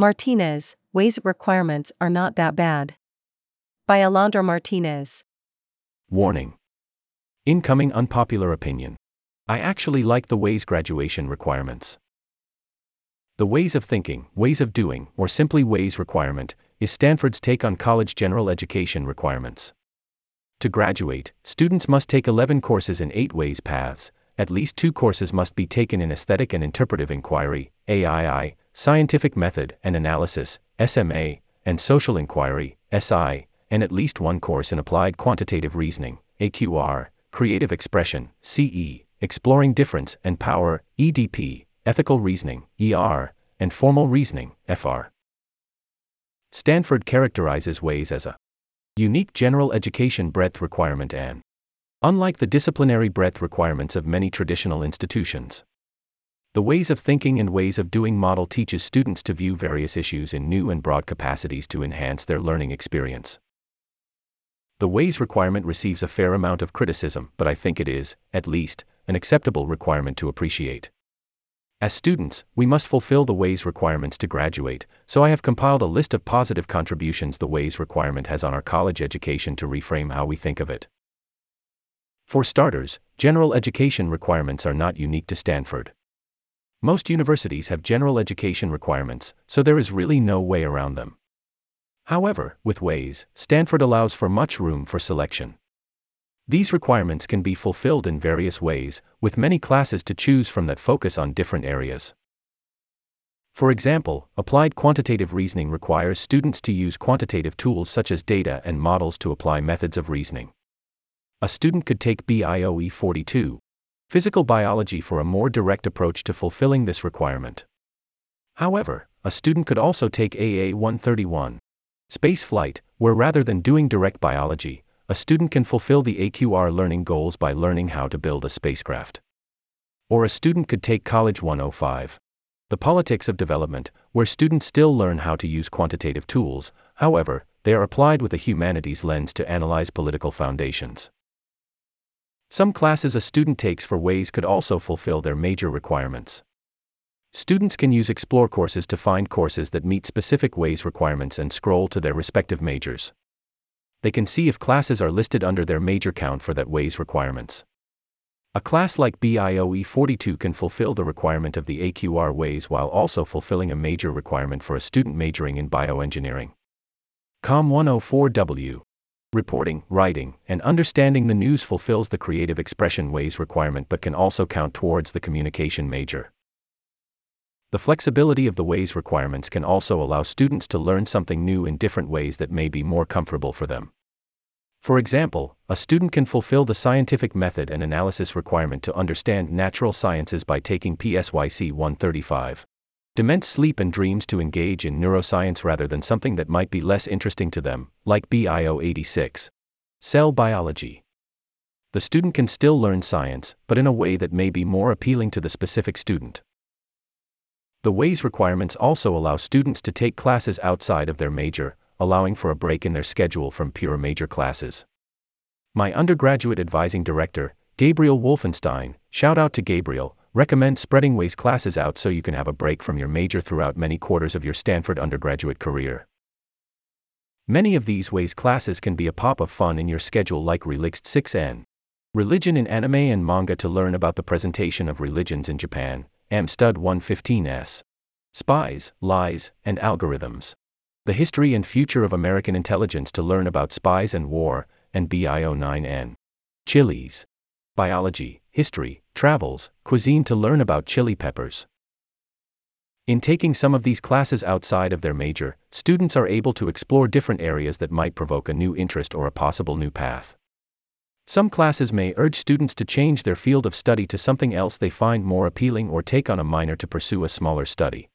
Martinez, Ways requirements are not that bad. By Alondra Martinez. Warning. Incoming unpopular opinion. I actually like the Ways graduation requirements. The Ways of Thinking, Ways of Doing, or simply Ways requirement, is Stanford's take on college general education requirements. To graduate, students must take 11 courses in 8 Ways paths, at least two courses must be taken in Aesthetic and Interpretive Inquiry, AII, Scientific Method and Analysis, SMA, and Social Inquiry, SI, and at least one course in Applied Quantitative Reasoning, AQR, Creative Expression, CE, Exploring Difference and Power, EDP, Ethical Reasoning, ER, and Formal Reasoning, FR. Stanford characterizes Ways as a unique general education breadth requirement and unlike the disciplinary breadth requirements of many traditional institutions. The Ways of Thinking and Ways of Doing model teaches students to view various issues in new and broad capacities to enhance their learning experience. The Ways requirement receives a fair amount of criticism, but I think it is, at least, an acceptable requirement to appreciate. As students, we must fulfill the WAYS requirements to graduate, so I have compiled a list of positive contributions the WAYS requirement has on our college education to reframe how we think of it. For starters, general education requirements are not unique to Stanford. Most universities have general education requirements, so there is really no way around them. However, with WAYS, Stanford allows for much room for selection. These requirements can be fulfilled in various ways, with many classes to choose from that focus on different areas. For example, applied quantitative reasoning requires students to use quantitative tools such as data and models to apply methods of reasoning. A student could take BIOE 42, physical biology for a more direct approach to fulfilling this requirement. However, a student could also take AA 131, space flight, where rather than doing direct biology, a student can fulfill the AQR learning goals by learning how to build a spacecraft. Or a student could take College 105. The Politics of Development, where students still learn how to use quantitative tools, however, they are applied with a humanities lens to analyze political foundations. Some classes a student takes for WAYS could also fulfill their major requirements. Students can use Explore courses to find courses that meet specific WAYS requirements and scroll to their respective majors they can see if classes are listed under their major count for that WAYS requirements. A class like BIOE 42 can fulfill the requirement of the AQR WAYS while also fulfilling a major requirement for a student majoring in bioengineering. COM 104W. Reporting, writing, and understanding the news fulfills the creative expression WAYS requirement but can also count towards the communication major. The flexibility of the WAYS requirements can also allow students to learn something new in different ways that may be more comfortable for them. For example, a student can fulfill the scientific method and analysis requirement to understand natural sciences by taking PSYC 135. Dement sleep and dreams to engage in neuroscience rather than something that might be less interesting to them, like BIO 86. Cell biology. The student can still learn science, but in a way that may be more appealing to the specific student. The WAYS requirements also allow students to take classes outside of their major, allowing for a break in their schedule from pure major classes. My undergraduate advising director, Gabriel Wolfenstein, shout out to Gabriel, recommend spreading WAYS classes out so you can have a break from your major throughout many quarters of your Stanford undergraduate career. Many of these WAYS classes can be a pop of fun in your schedule like RELIGST 6N. Religion in anime and manga to learn about the presentation of religions in Japan, AmStud 115S. Spies, Lies, and Algorithms. The History and Future of American Intelligence to learn about spies and war, and BIO 9N. Chilies. Biology, History, Travels, Cuisine to learn about chili peppers. In taking some of these classes outside of their major, students are able to explore different areas that might provoke a new interest or a possible new path. Some classes may urge students to change their field of study to something else they find more appealing or take on a minor to pursue a smaller study.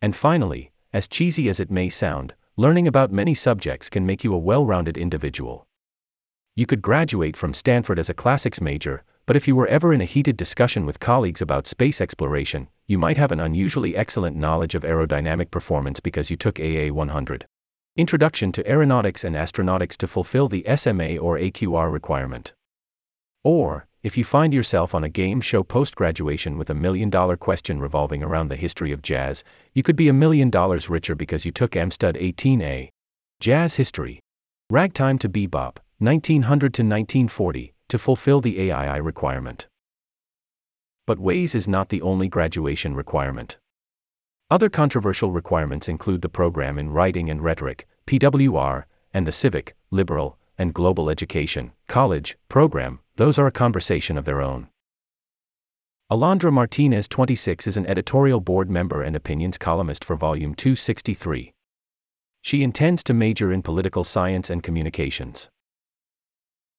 And finally, as cheesy as it may sound, learning about many subjects can make you a well rounded individual. You could graduate from Stanford as a classics major, but if you were ever in a heated discussion with colleagues about space exploration, you might have an unusually excellent knowledge of aerodynamic performance because you took AA 100. Introduction to Aeronautics and Astronautics to fulfill the SMA or AQR requirement. Or, if you find yourself on a game show post graduation with a million dollar question revolving around the history of jazz, you could be a million dollars richer because you took MStud 18A. Jazz History. Ragtime to Bebop, 1900 to 1940, to fulfill the AII requirement. But WAYS is not the only graduation requirement. Other controversial requirements include the program in writing and rhetoric, PWR, and the civic, liberal, and global education, college, program, those are a conversation of their own. Alondra Martinez, 26, is an editorial board member and opinions columnist for Volume 263. She intends to major in political science and communications.